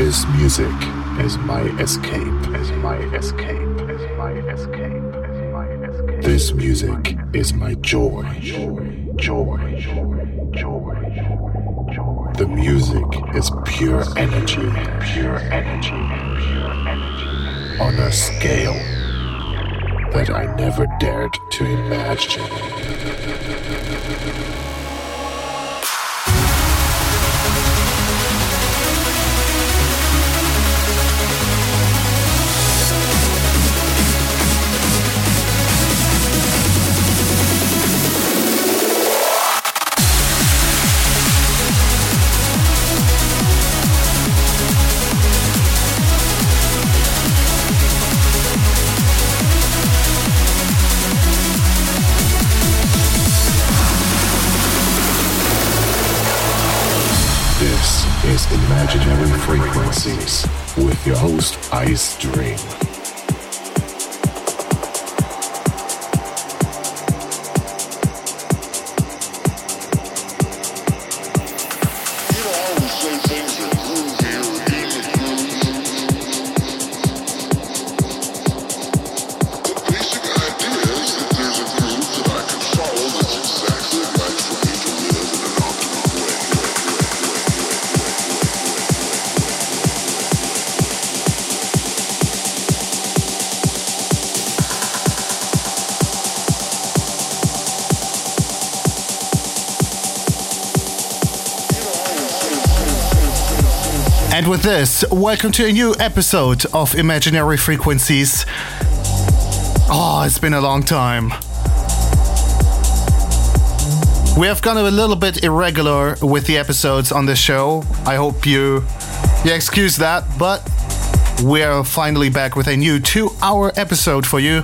This music is my escape, is my escape, is my escape, is my escape. This music is my joy, joy, joy, joy, joy. The music is pure energy, pure energy, pure energy. On a scale that I never dared to imagine. Imaginary Frequencies with your host Icedream. This, welcome to a new episode of Imaginary Frequencies. Oh, it's been a long time. We have gone a little bit irregular with the episodes on the show. I hope you, you excuse that, but we are finally back with a new two hour episode for you.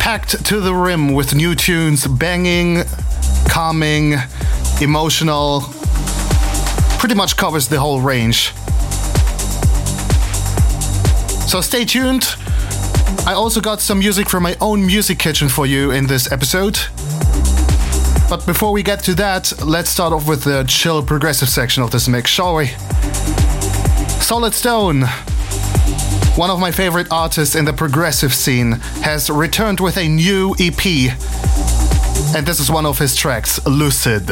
Packed to the rim with new tunes, banging, calming, emotional, pretty much covers the whole range. So stay tuned. I also got some music from my own music kitchen for you in this episode. But before we get to that, let's start off with the chill progressive section of this mix, shall we? Solid Stone, one of my favorite artists in the progressive scene, has returned with a new EP. And this is one of his tracks, Lucid.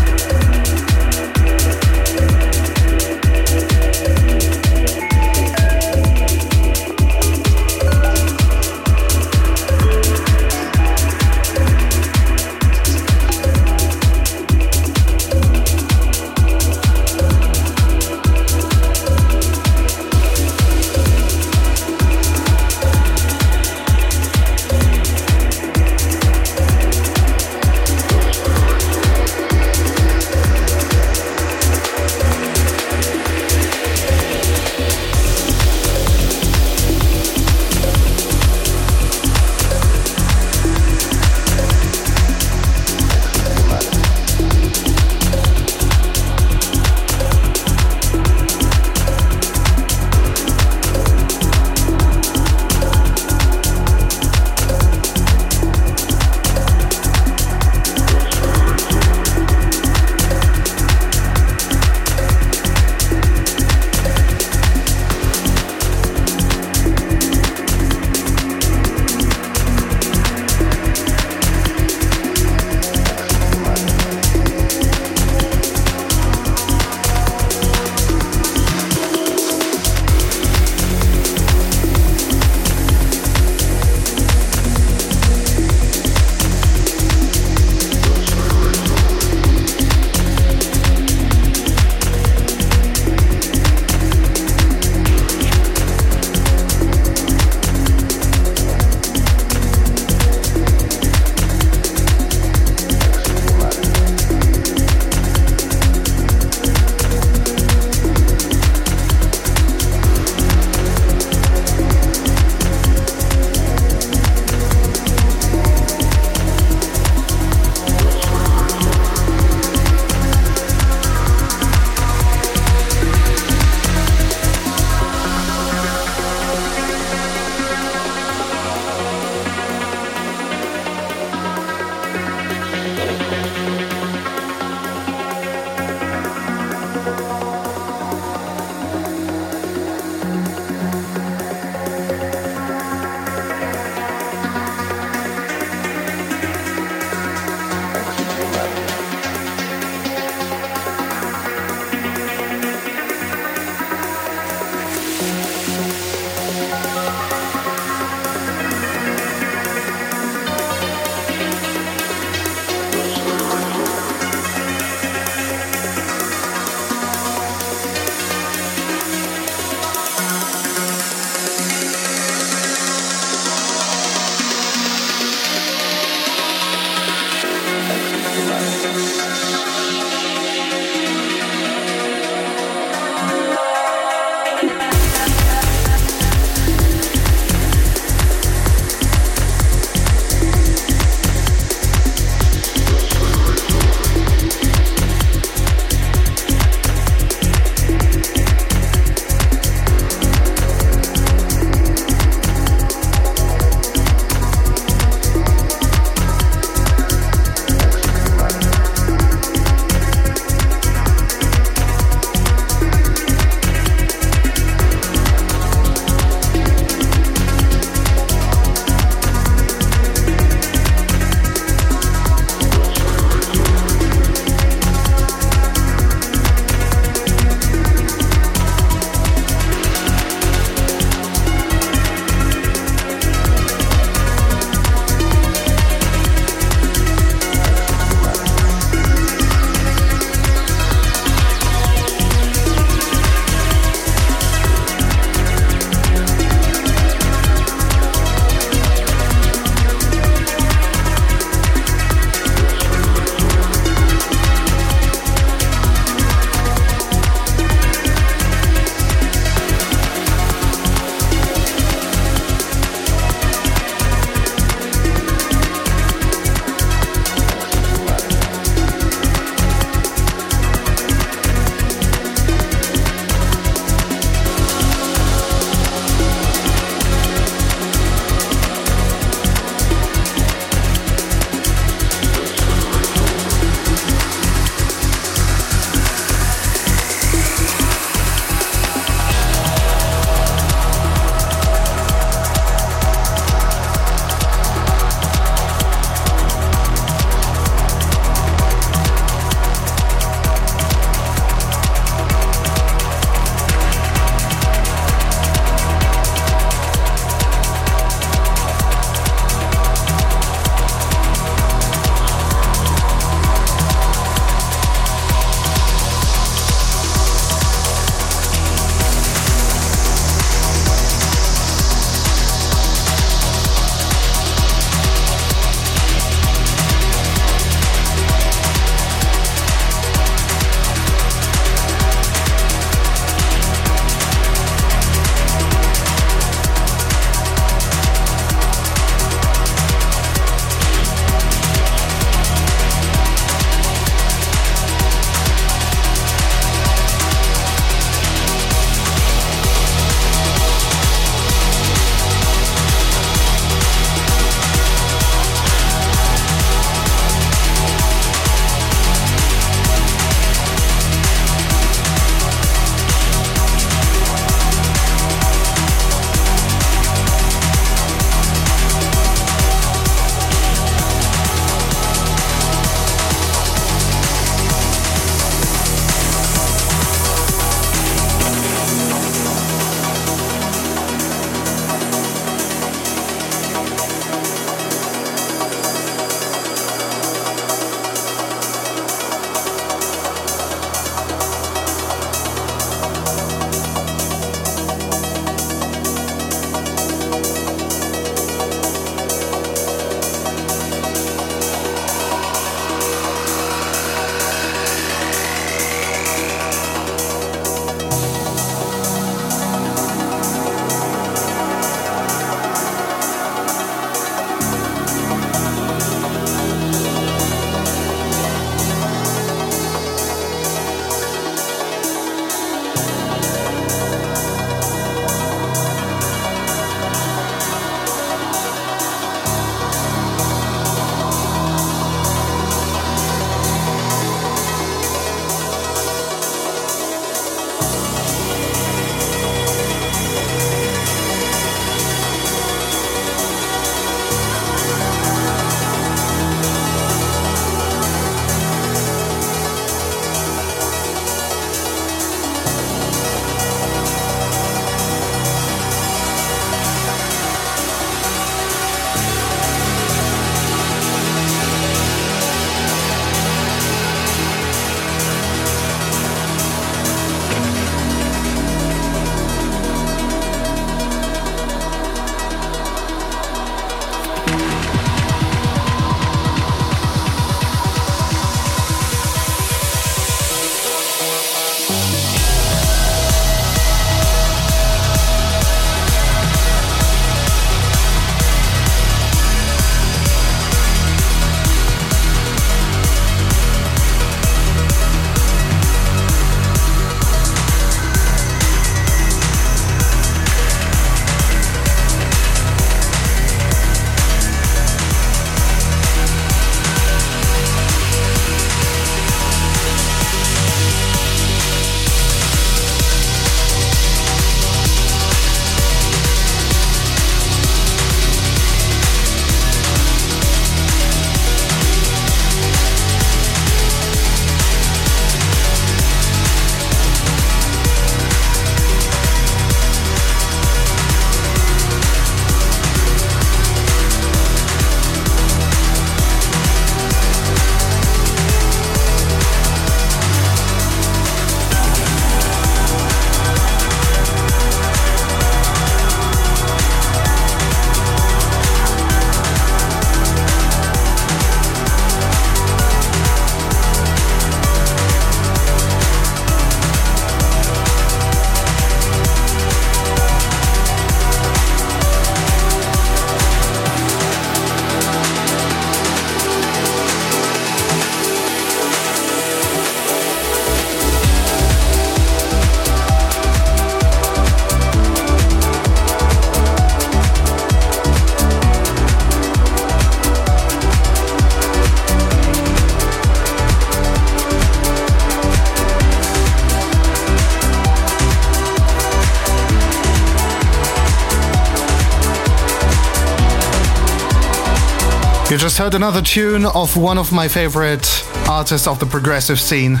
Just heard another tune of one of my favorite artists of the progressive scene.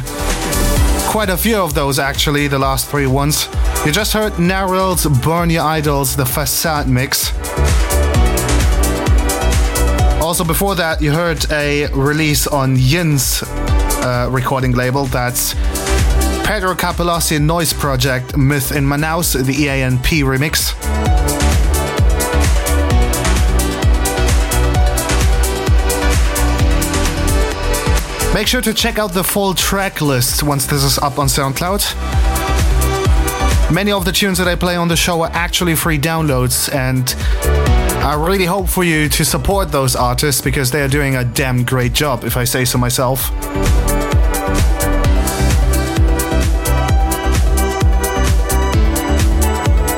Quite a few of those actually, the last three ones. You just heard Narel's Burn Your Idols, the Facade mix. Also, before that, you heard a release on Yin's uh, recording label. That's Pedro Capelossi Noiyse Project Myth in Manaus, the EANP remix. Make sure to check out the full track list once this is up on SoundCloud. Many of the tunes that I play on the show are actually free downloads, and I really hope for you to support those artists because they are doing a damn great job, if I say so myself.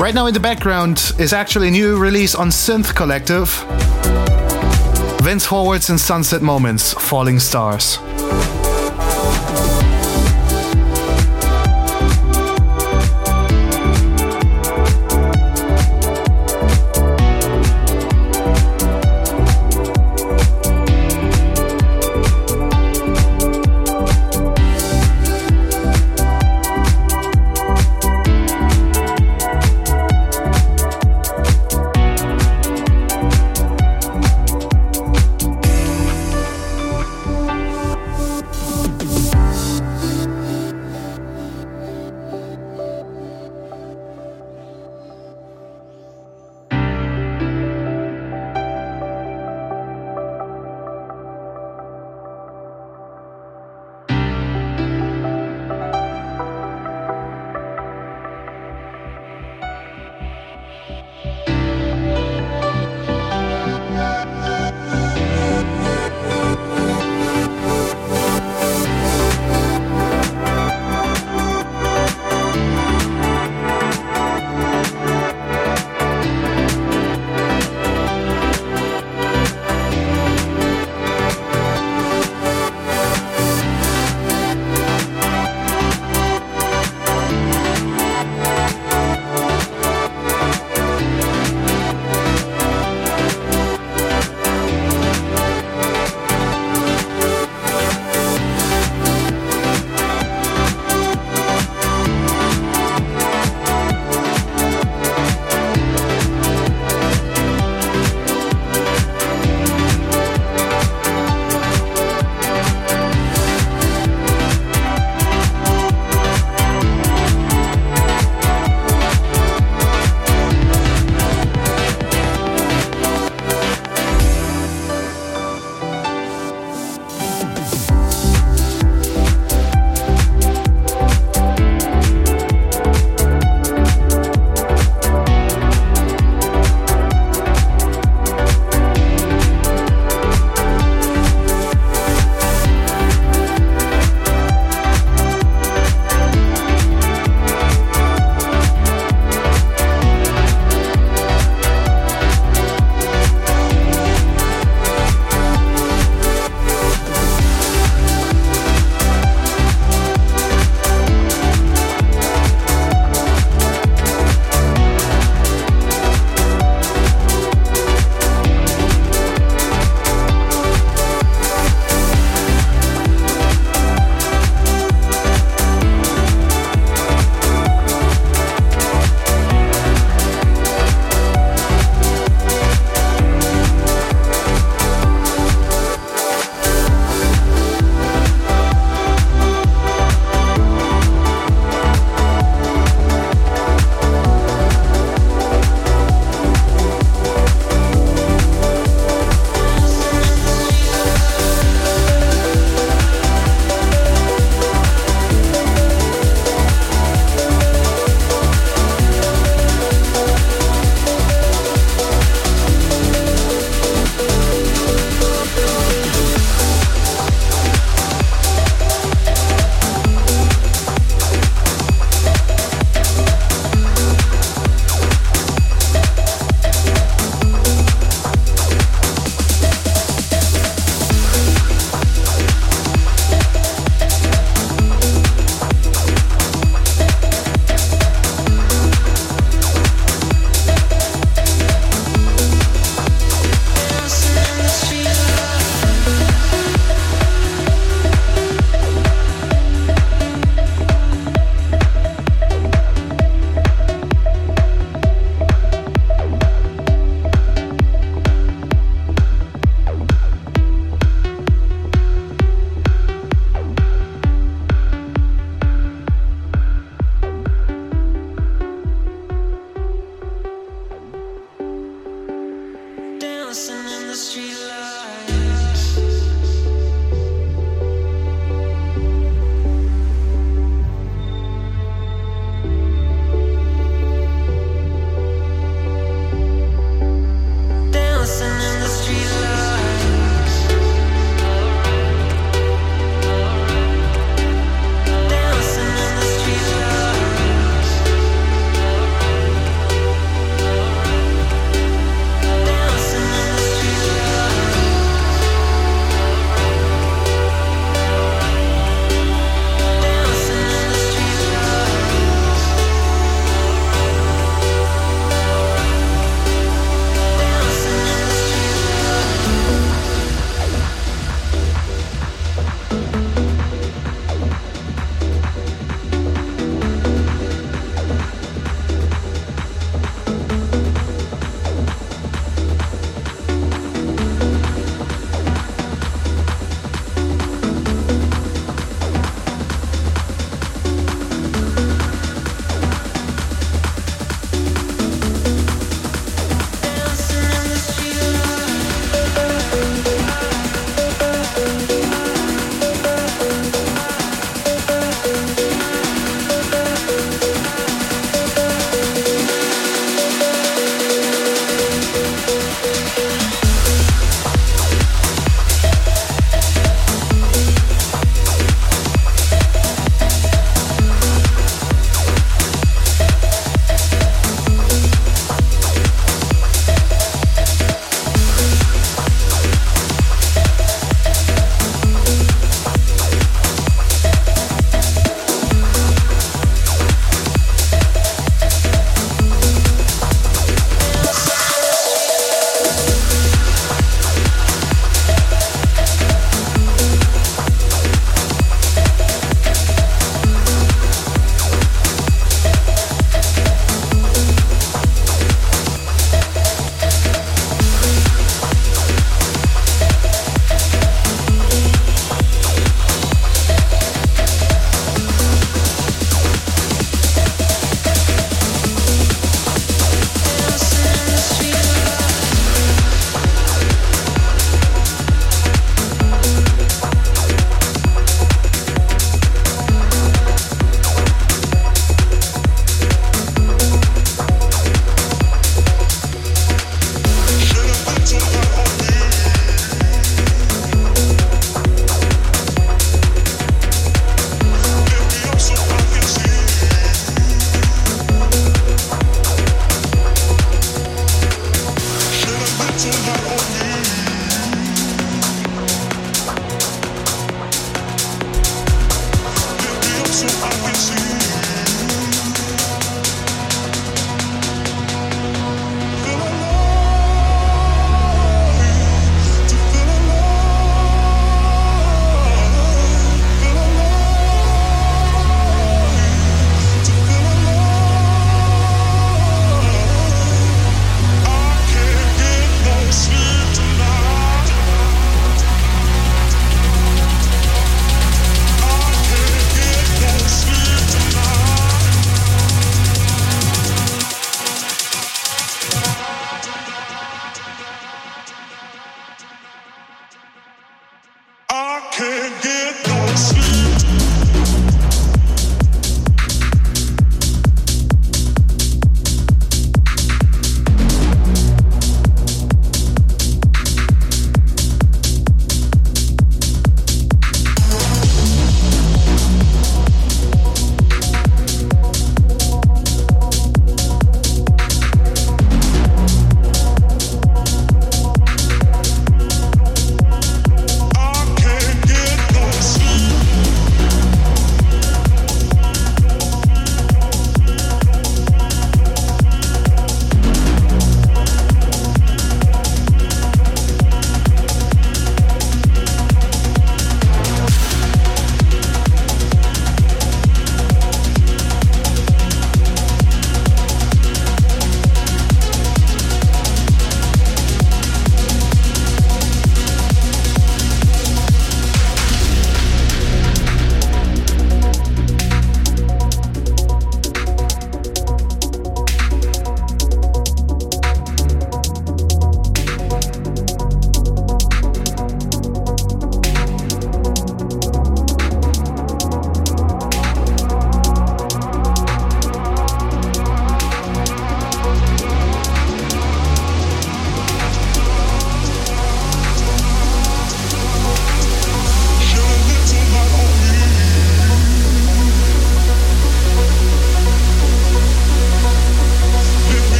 Right now in the background is actually a new release on Synth Collective. Vince Forwards and Sunset Moments, Falling Stars.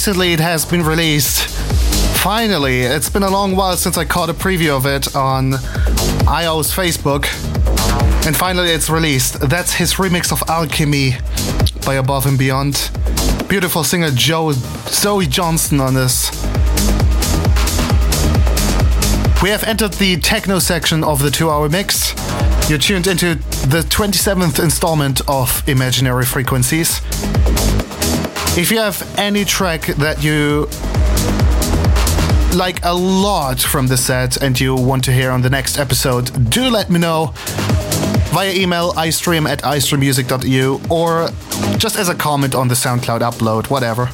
Recently it has been released. Finally, it's been a long while since I caught a preview of it on i_o's Facebook. And finally, it's released. That's his remix of Alchemy by Above and Beyond. Beautiful singer Joe Zoe Johnston on this. We have entered the techno section of the two hour mix. You're tuned into the 27th installment of Imaginary Frequencies. If you have any track that you like a lot from the set and you want to hear on the next episode, do let me know via email icedream at icedreammusic.eu or just as a comment on the SoundCloud upload, whatever.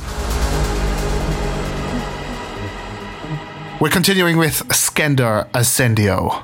We're continuing with Skender Acendio.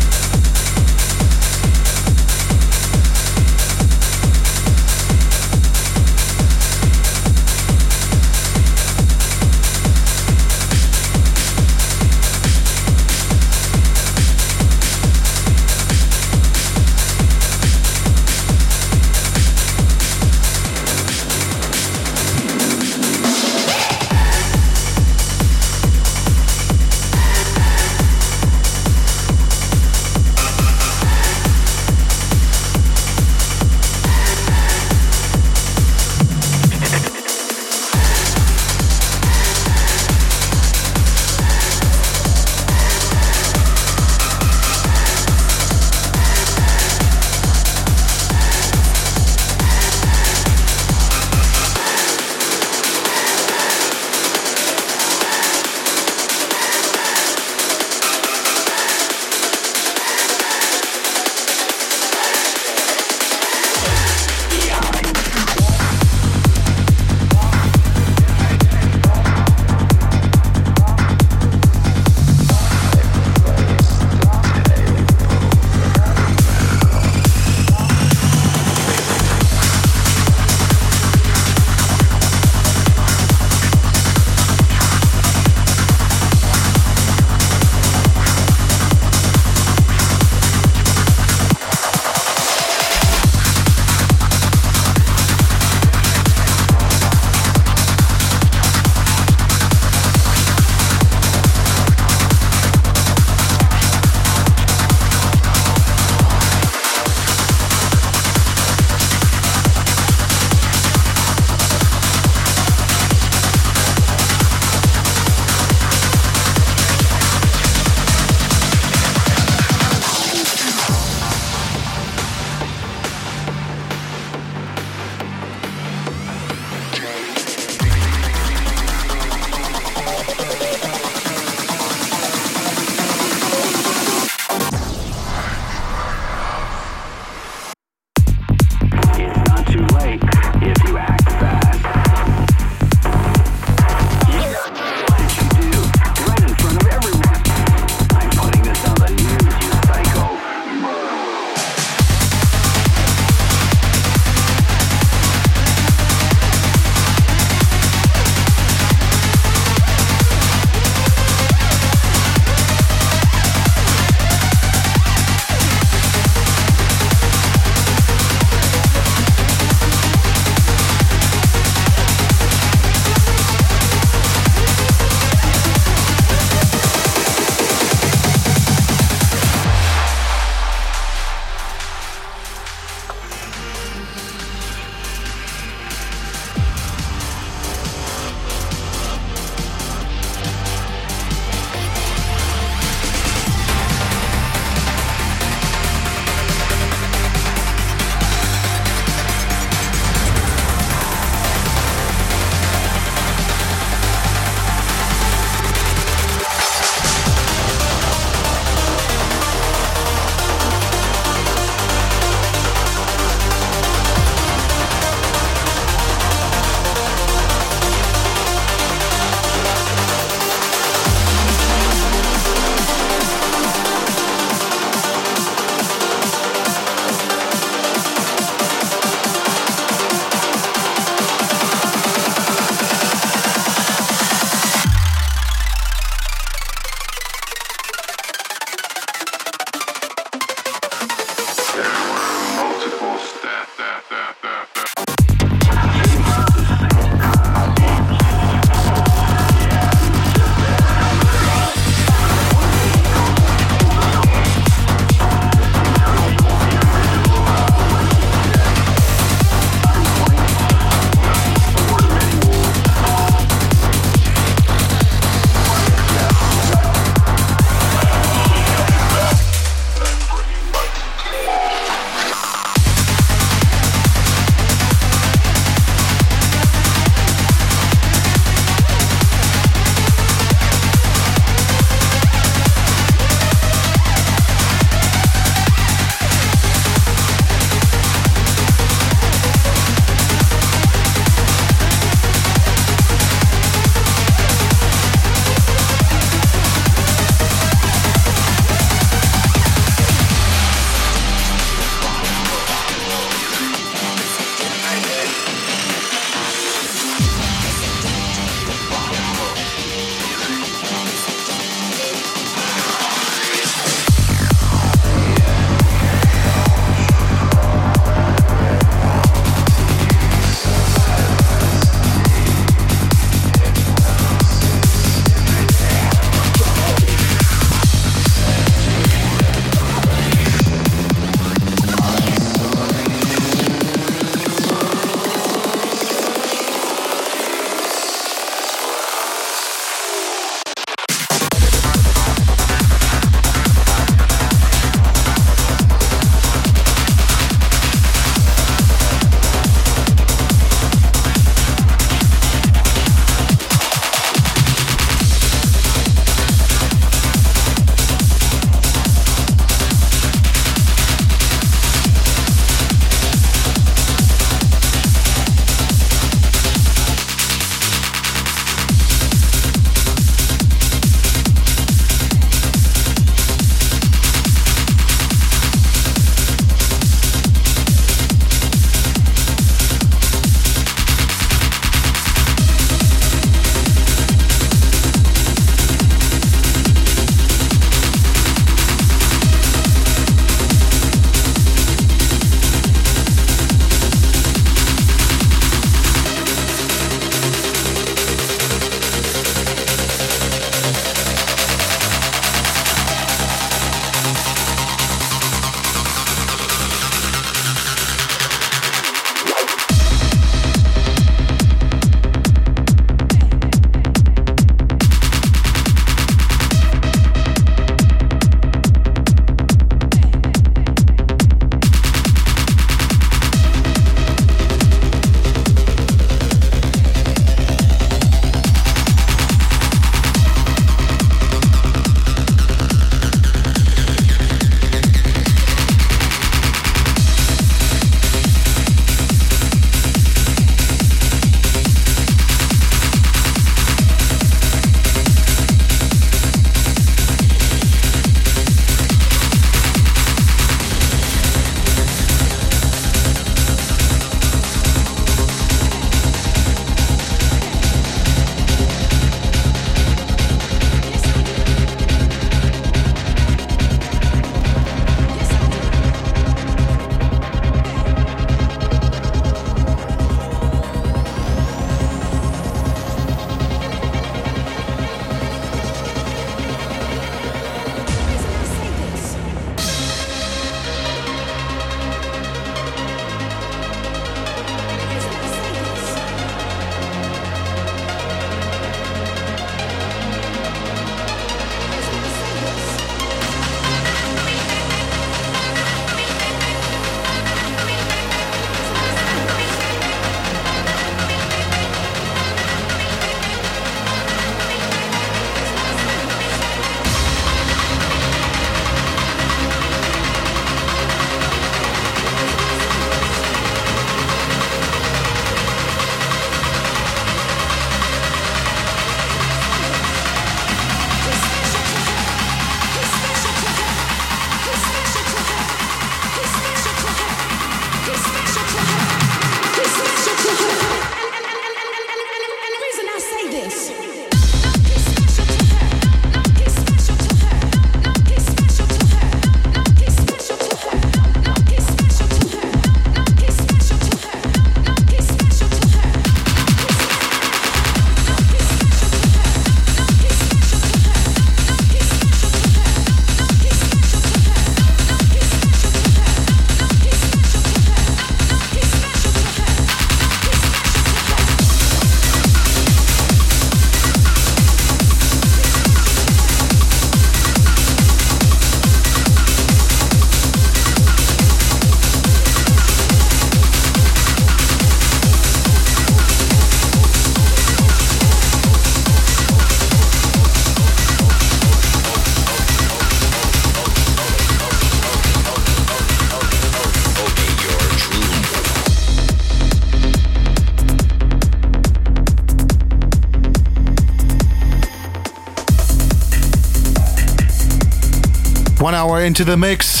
One hour into the mix.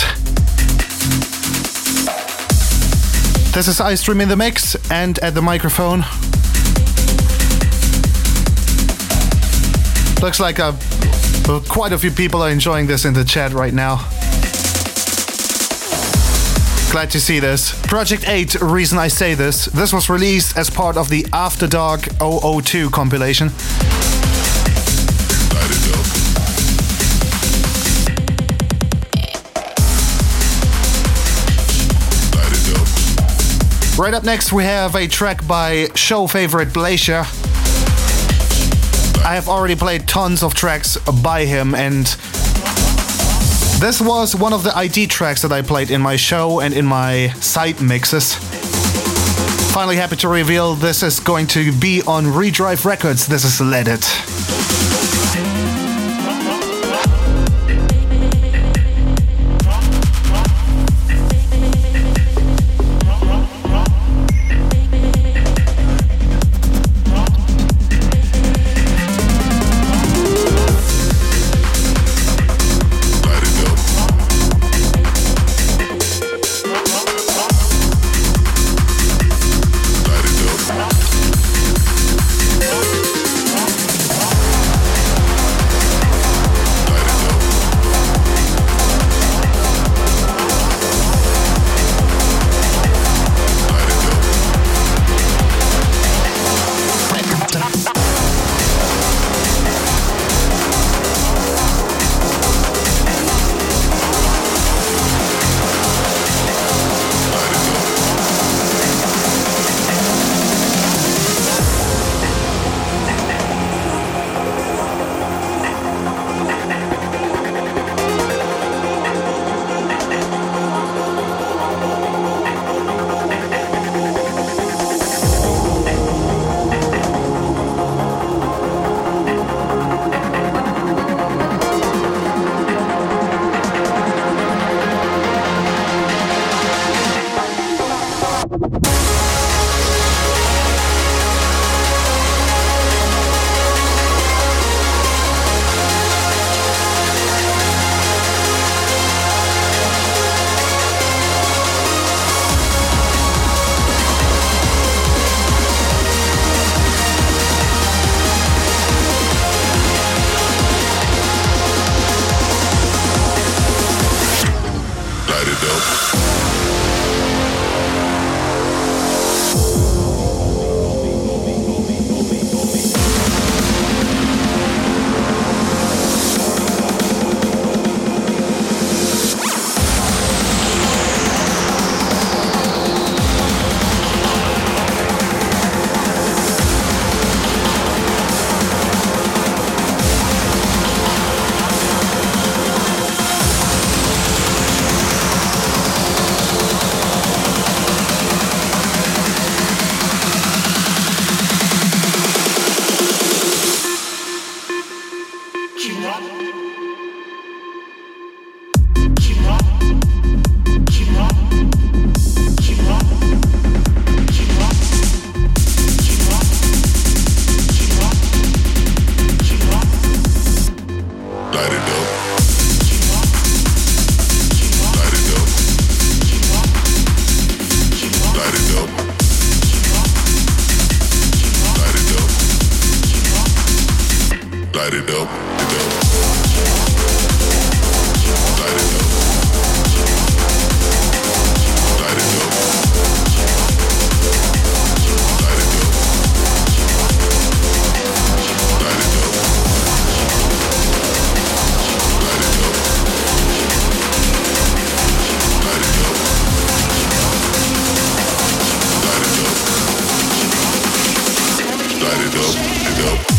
This is Ice Icedream in the mix and at the microphone. Looks like a, well, quite a few people are enjoying this in the chat right now. Glad to see this. Project 8, reason I say this, this was released as part of the After Dark 002 compilation. Right up next, we have a track by show favorite Blazer. I have already played tons of tracks by him, and this was one of the ID tracks that I played in my show and in my side mixes. Finally, happy to reveal this is going to be on Redrive Records. This is Let It. go, let go.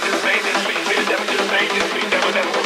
never just made this beat, never just made this beat, never, never.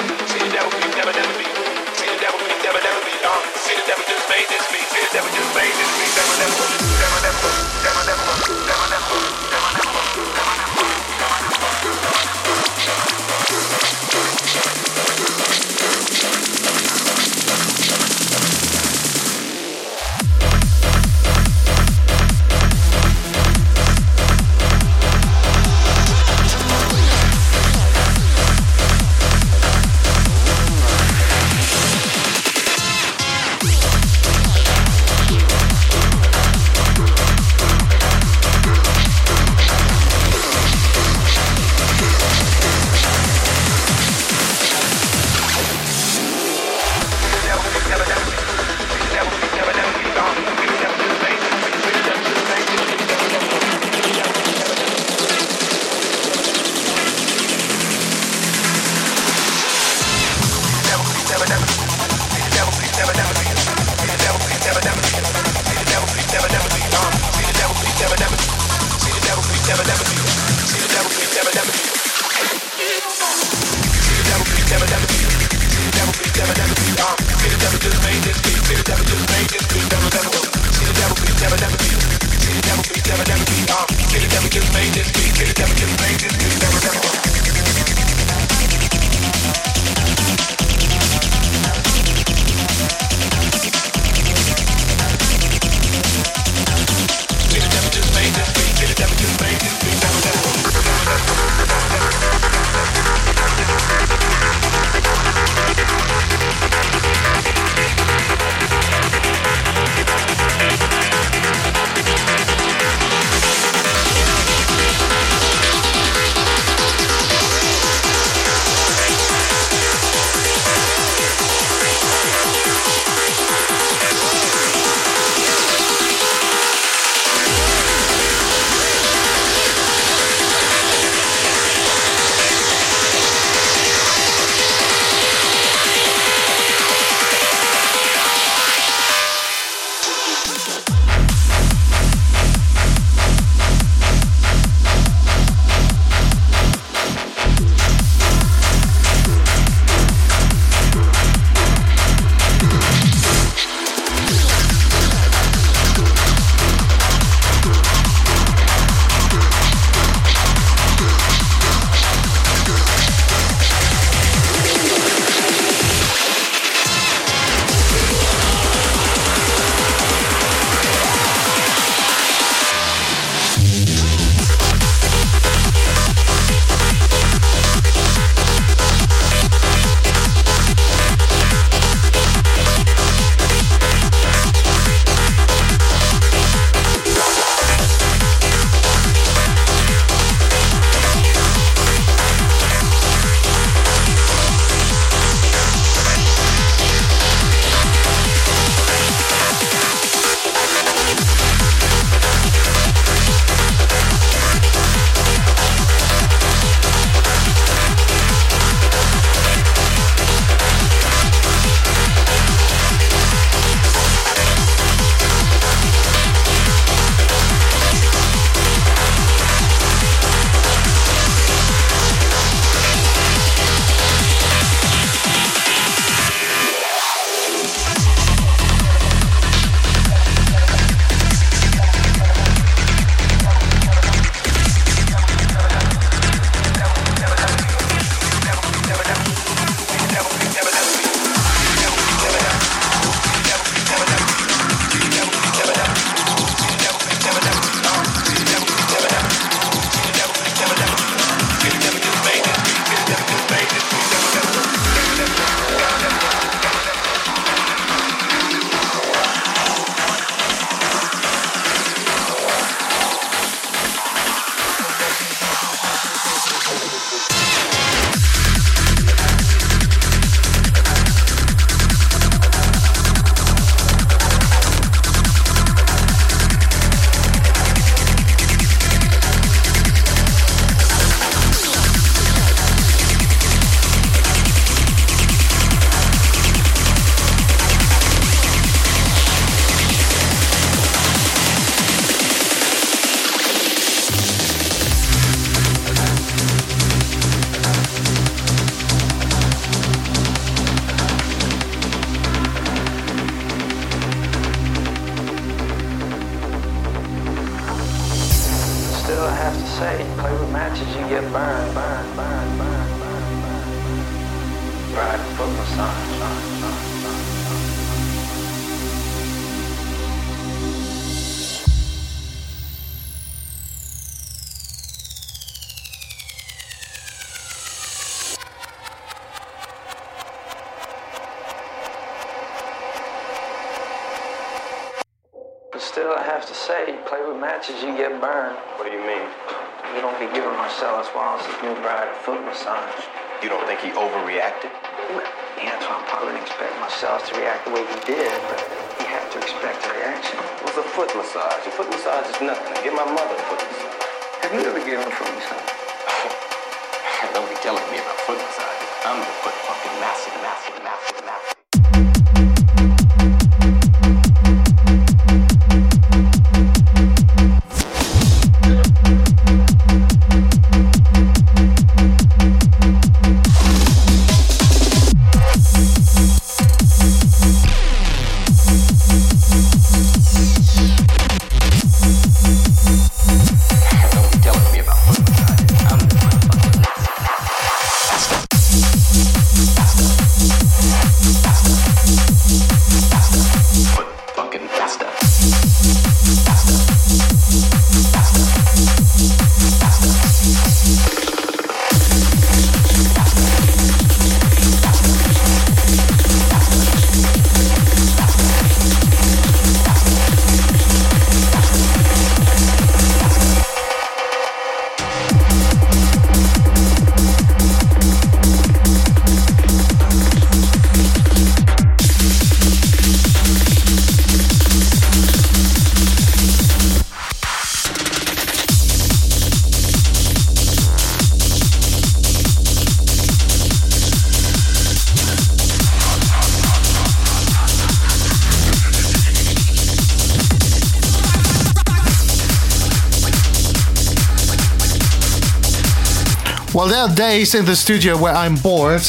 Days in the studio where I'm bored.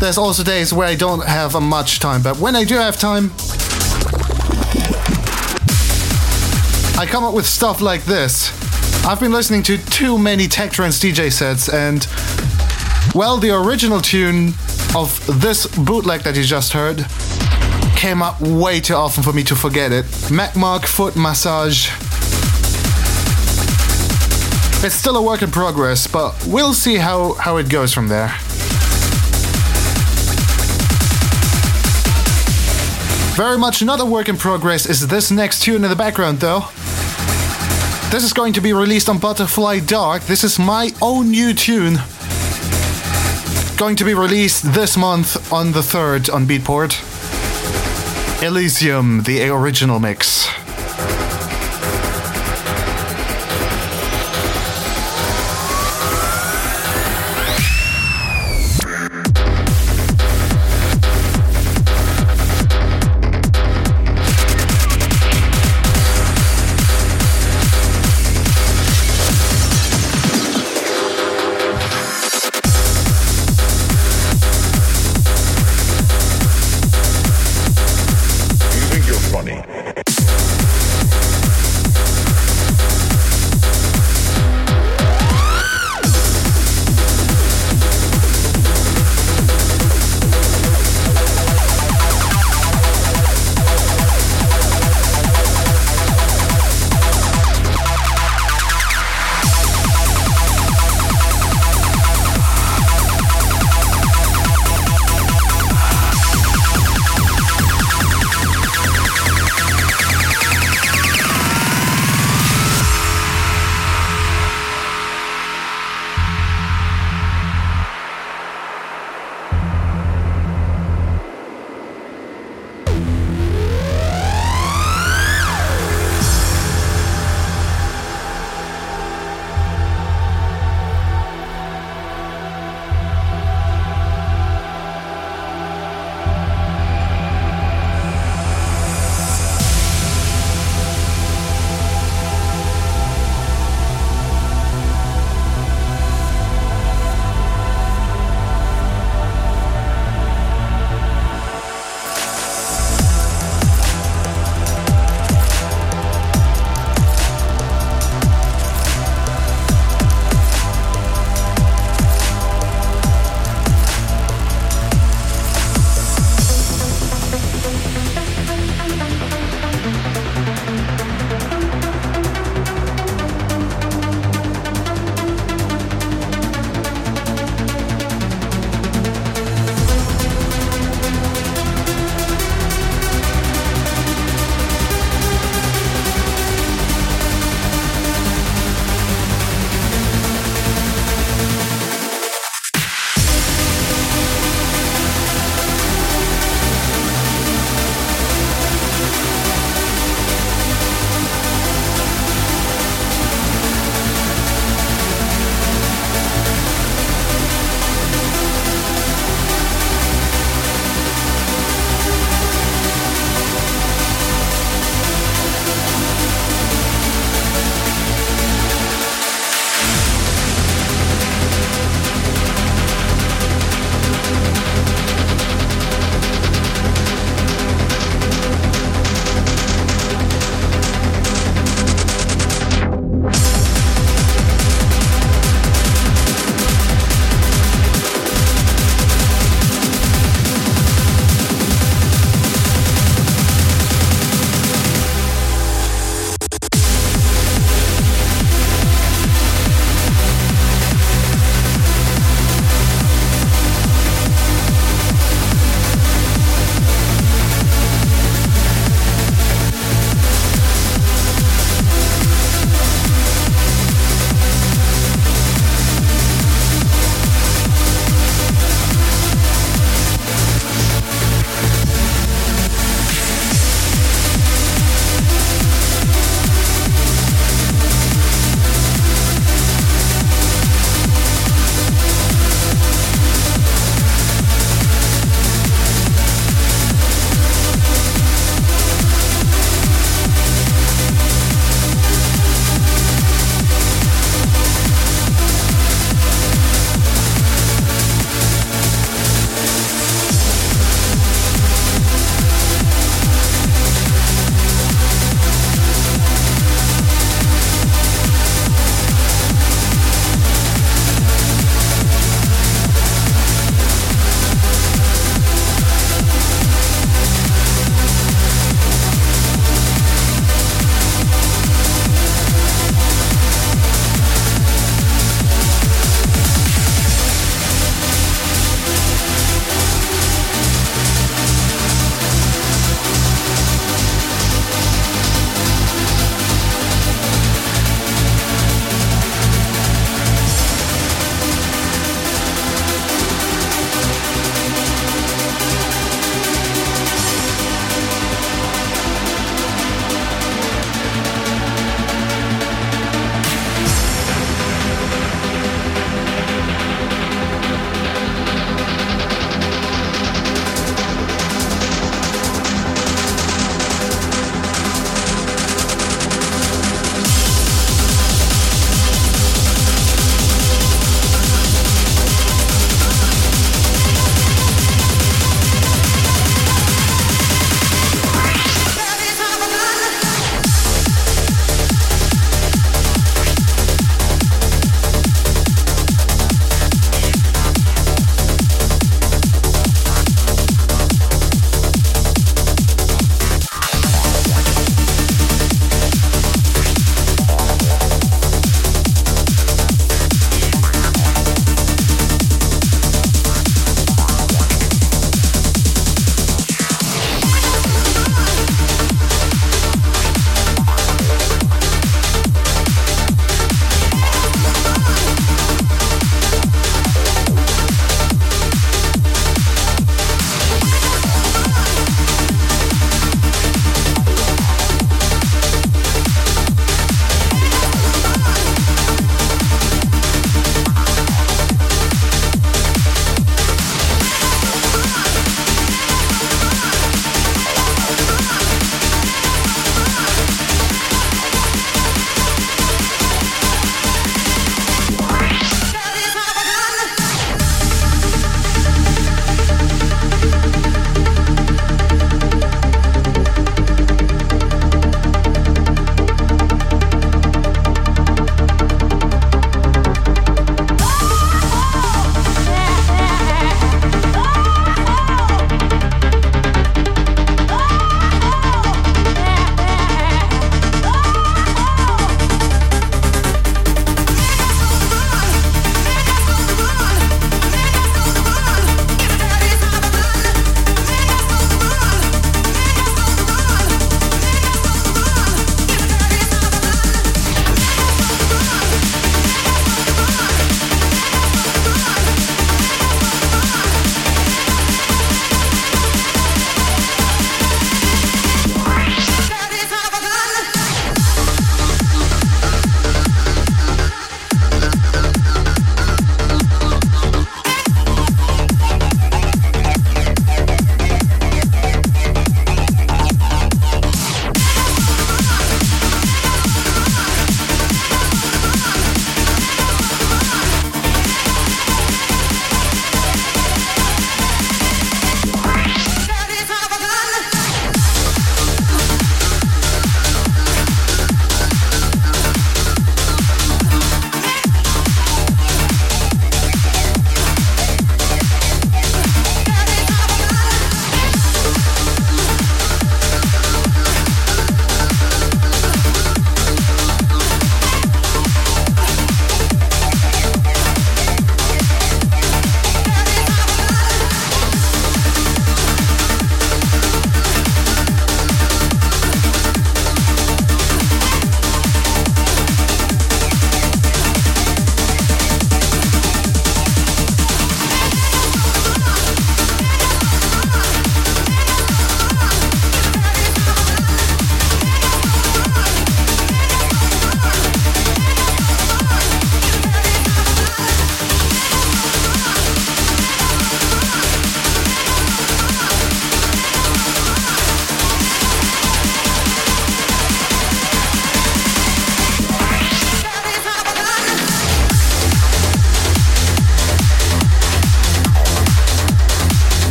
There's also days where I don't have much time, but when I do have time, I come up with stuff like this. I've been listening to too many tech trance DJ sets, and well, the original tune of this bootleg that you just heard came up way too often for me to forget it. Macmark Foot Massage. It's still a work in progress, but we'll see how, how it goes from there. Very much not a work in progress is this next tune in the background, though. This is going to be released on Butterfly Dark. This is my own new tune. Going to be released this month on the 3rd on Beatport. Elysium, the original mix.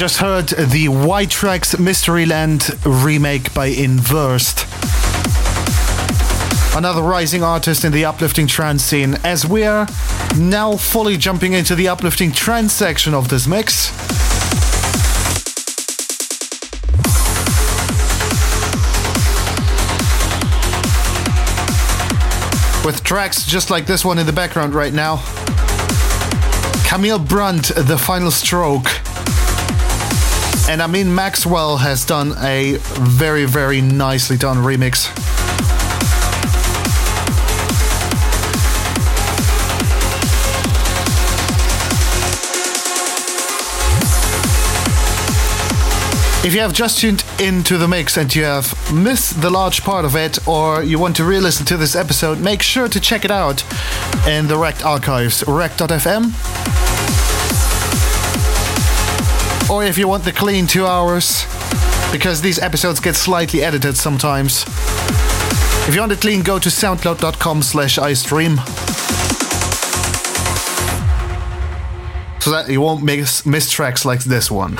Just heard the White Tracks Mysteryland remake by Inversed. Another rising artist in the uplifting trance scene, as we're now fully jumping into the uplifting trance section of this mix. With tracks just like this one in the background right now. Camille Brunt, The Final Stroke. And Amin Maxwell has done a very, very nicely done remix. If you have just tuned into the mix and you have missed the large part of it, or you want to re listen to this episode, make sure to check it out in the Rekt archives, rekt.fm. Or if you want the clean two hours, because these episodes get slightly edited sometimes. If you want it clean, go to soundcloud.com slash icedream. So that you won't miss, miss tracks like this one.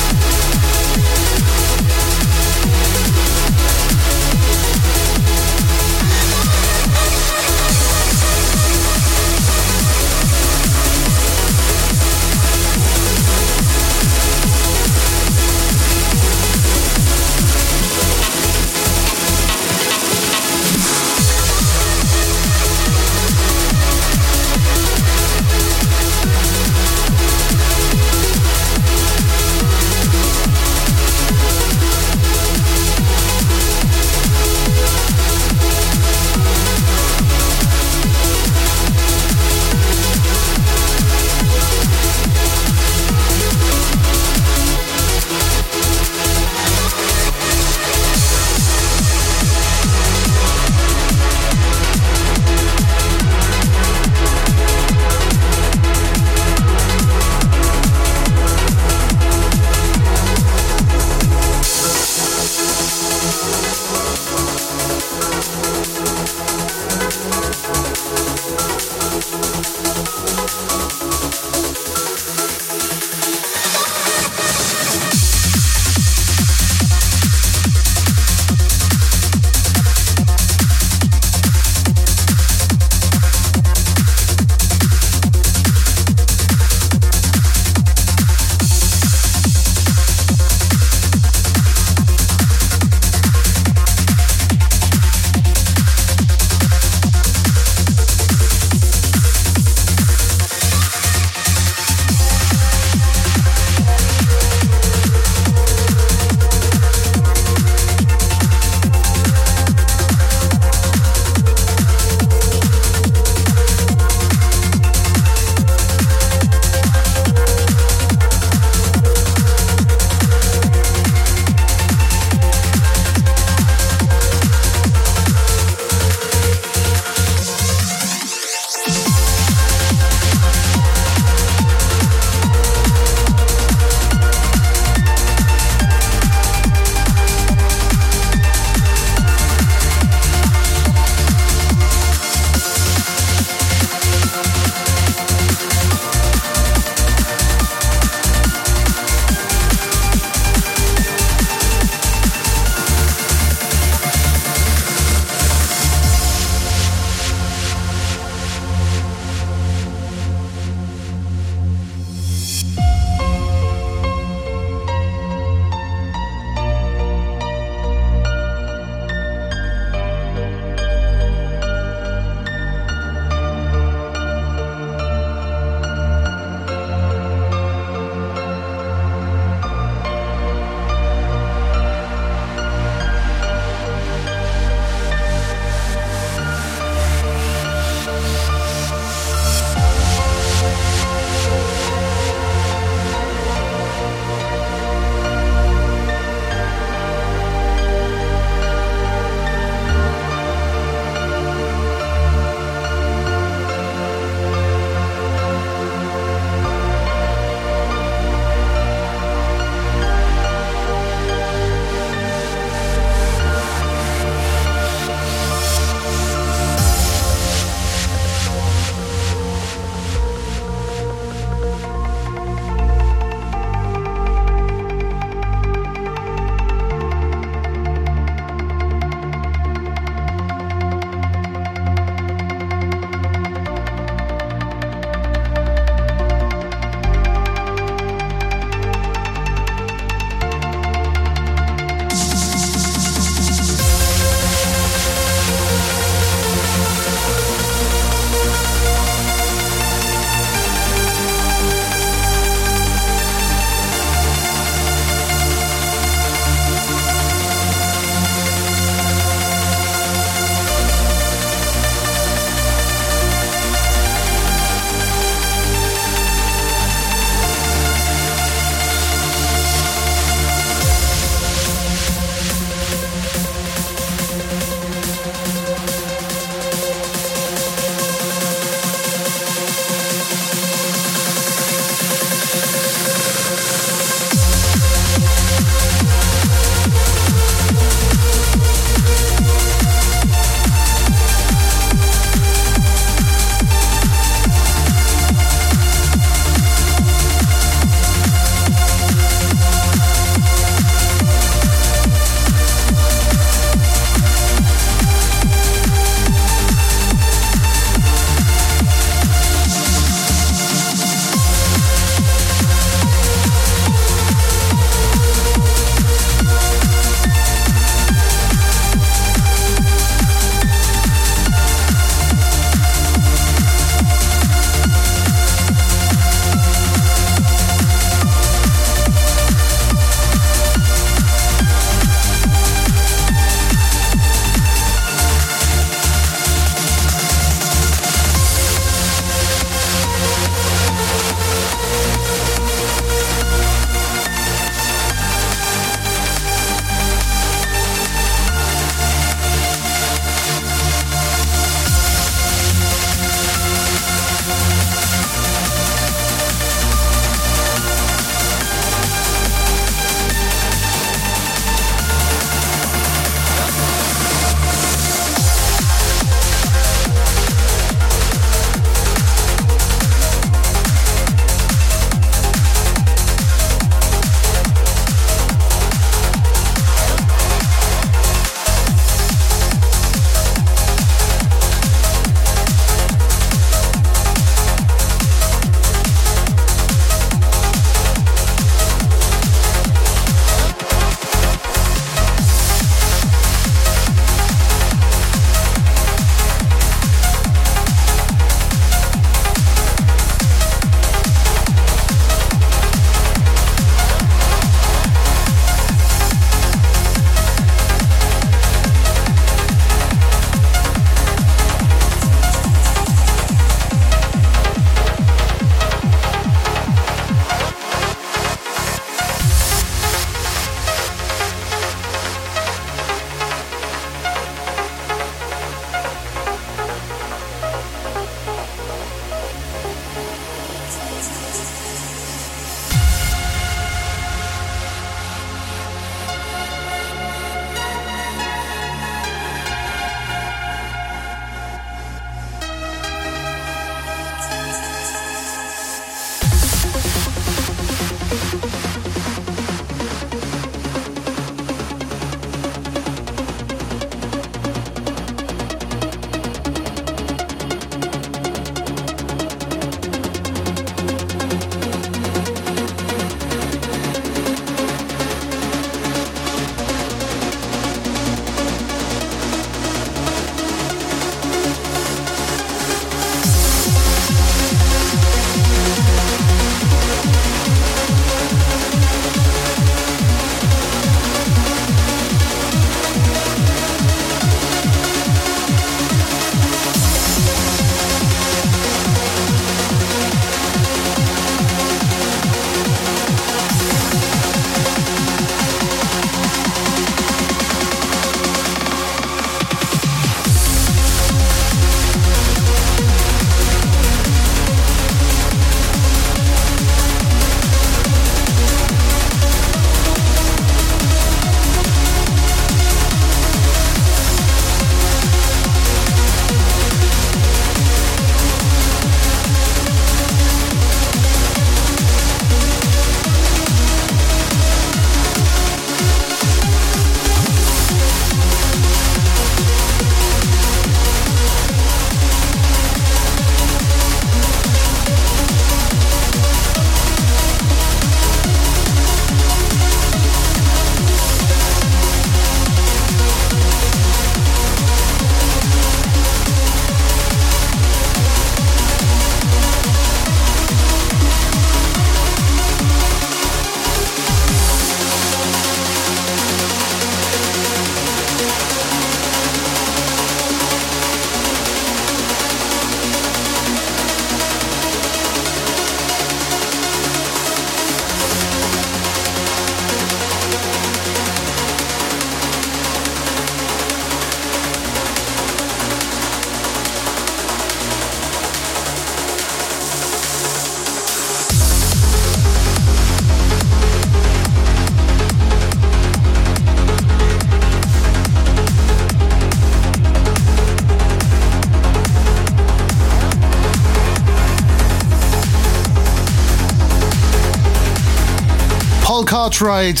Cartwright.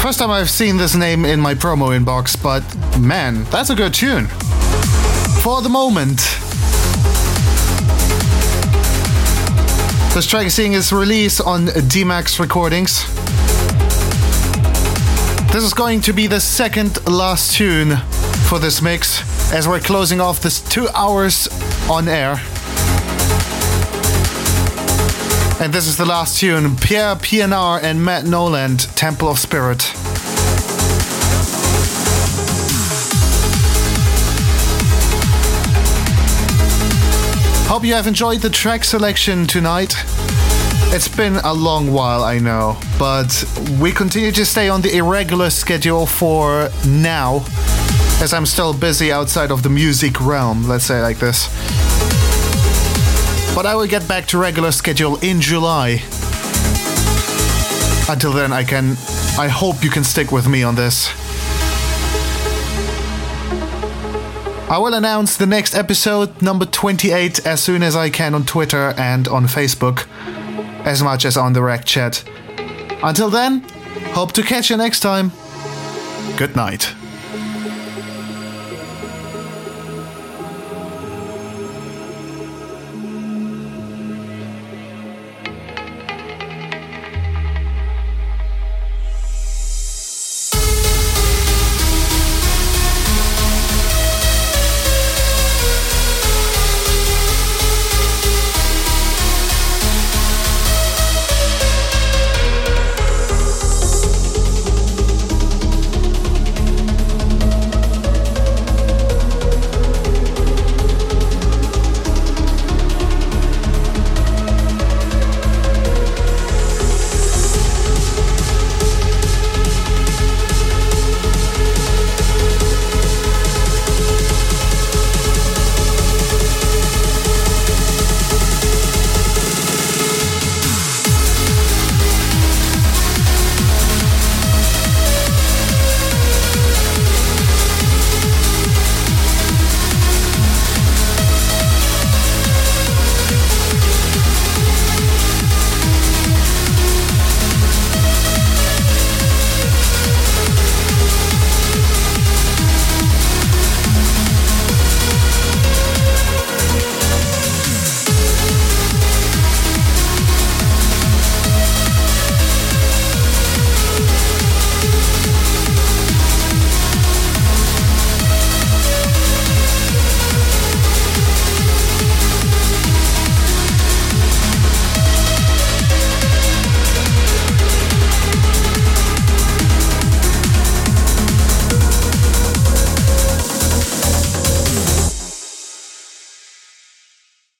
First time I've seen this name in my promo inbox, but man, that's a good tune. For the moment. This track is seeing its release on D-Max Recordings. This is going to be the second last tune for this mix as we're closing off this two hours on air. And this is the last tune Pierre Pienaar and Matt Noland, Temple of Spirit. Hope you have enjoyed the track selection tonight. It's been a long while, I know, but we continue to stay on the irregular schedule for now, as I'm still busy outside of the music realm, let's say like this. But I will get back to regular schedule in July. Until then, I can. I hope you can stick with me on this. I will announce the next episode, number 28, as soon as I can on Twitter and on Facebook, as much as on the Rec Chat. Until then, hope to catch you next time. Good night.